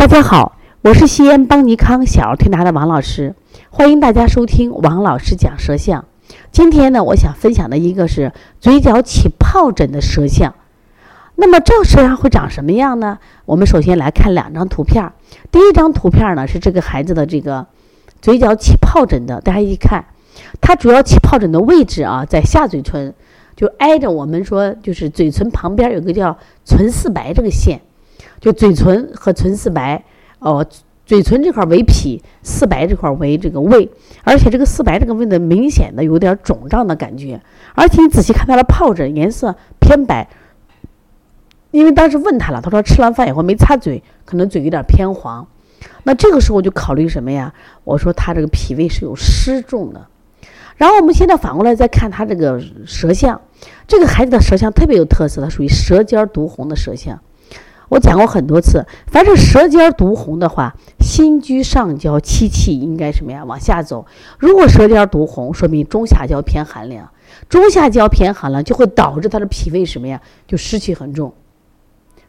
大家好，我是西安邦尼康小儿推拿的王老师，欢迎大家收听王老师讲舌象。今天呢，我想分享的一个是嘴角起疱疹的舌象。那么这个舌象会长什么样呢？我们首先来看两张图片。第一张图片呢是这个孩子的这个嘴角起疱疹的，大家一看，它主要起疱疹的位置啊在下嘴唇，就挨着我们说就是嘴唇旁边有个叫唇四白这个线。就嘴唇和唇四白，哦，嘴唇这块为脾，四白这块为这个胃，而且这个四白这个位置明显的有点肿胀的感觉，而且你仔细看它的疱疹颜色偏白，因为当时问他了，他说吃完饭以后没擦嘴，可能嘴有点偏黄，那这个时候就考虑什么呀？我说他这个脾胃是有湿重的，然后我们现在反过来再看他这个舌象，这个孩子的舌象特别有特色，它属于舌尖独红的舌象。我讲过很多次，凡是舌尖独红的话，心居上焦，气气应该什么呀？往下走。如果舌尖独红，说明中下焦偏寒凉，中下焦偏寒凉就会导致他的脾胃什么呀？就湿气很重，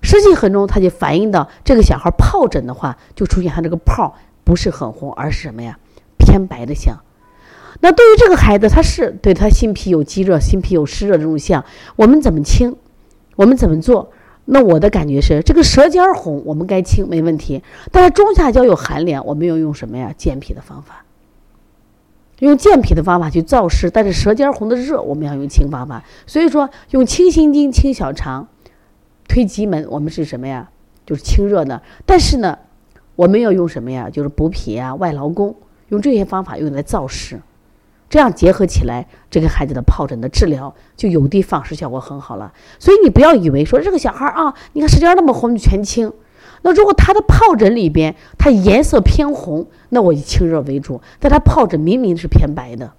湿气很重，它就反映到这个小孩儿疱疹的话，就出现他这个泡不是很红，而是什么呀？偏白的象。那对于这个孩子，他是对他心脾有积热、心脾有湿热这种象，我们怎么清？我们怎么做？那我的感觉是，这个舌尖红，我们该清没问题。但是中下焦有寒凉，我们要用什么呀？健脾的方法，用健脾的方法去燥湿。但是舌尖红的热，我们要用清方法。所以说，用清心经、清小肠、推极门，我们是什么呀？就是清热的。但是呢，我们要用什么呀？就是补脾啊、外劳宫，用这些方法用来燥湿。这样结合起来，这个孩子的疱疹的治疗就有的放矢，效果很好了。所以你不要以为说这个小孩啊，你看舌尖那么红就全清。那如果他的疱疹里边他颜色偏红，那我以清热为主。但他疱疹明明是偏白的，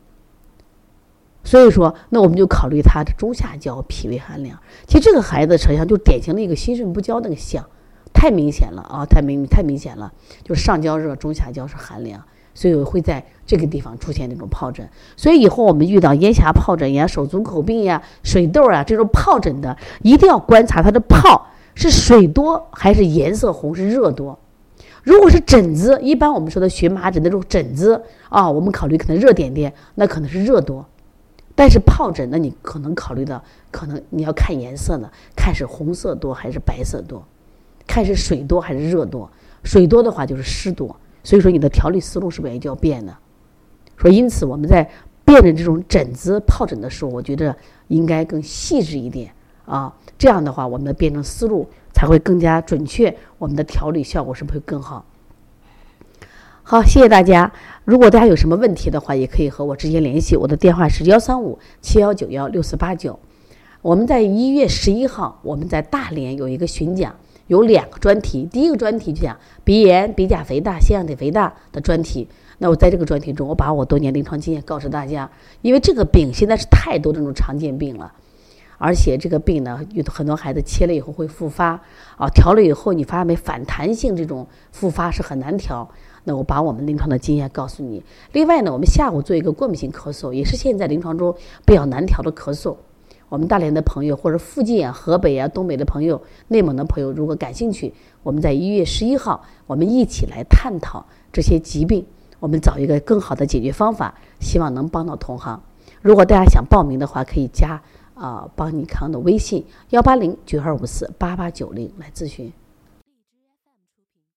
所以说那我们就考虑他的中下焦脾胃寒凉。其实这个孩子实际上就典型的一个心肾不交那个象，太明显了啊，太明太明显了，就是上焦热，中下焦是寒凉。所以会在这个地方出现这种疱疹，所以以后我们遇到咽峡疱疹呀、手足口病呀、水痘啊这种疱疹的，一定要观察它的泡是水多还是颜色红是热多。如果是疹子，一般我们说的荨麻疹那种疹子啊，我们考虑可能热点点，那可能是热多。但是疱疹，那你可能考虑到可能你要看颜色呢，看是红色多还是白色多，看是水多还是热多。水多的话就是湿多。所以说，你的调理思路是不是也就要变呢？说，因此我们在辨认这种疹子、疱疹的时候，我觉得应该更细致一点啊。这样的话，我们的辨证思路才会更加准确，我们的调理效果是不是会更好？好，谢谢大家。如果大家有什么问题的话，也可以和我直接联系，我的电话是幺三五七幺九幺六四八九。我们在一月十一号，我们在大连有一个巡讲。有两个专题，第一个专题就讲鼻炎、鼻甲肥大、腺样体肥大的专题。那我在这个专题中，我把我多年临床经验告诉大家，因为这个病现在是太多这种常见病了，而且这个病呢，有很多孩子切了以后会复发啊，调了以后你发现没，反弹性这种复发是很难调。那我把我们临床的经验告诉你。另外呢，我们下午做一个过敏性咳嗽，也是现在临床中比较难调的咳嗽。我们大连的朋友，或者附近啊、河北啊、东北的朋友、内蒙的朋友，如果感兴趣，我们在一月十一号，我们一起来探讨这些疾病，我们找一个更好的解决方法，希望能帮到同行。如果大家想报名的话，可以加啊邦尼康的微信幺八零九二五四八八九零来咨询。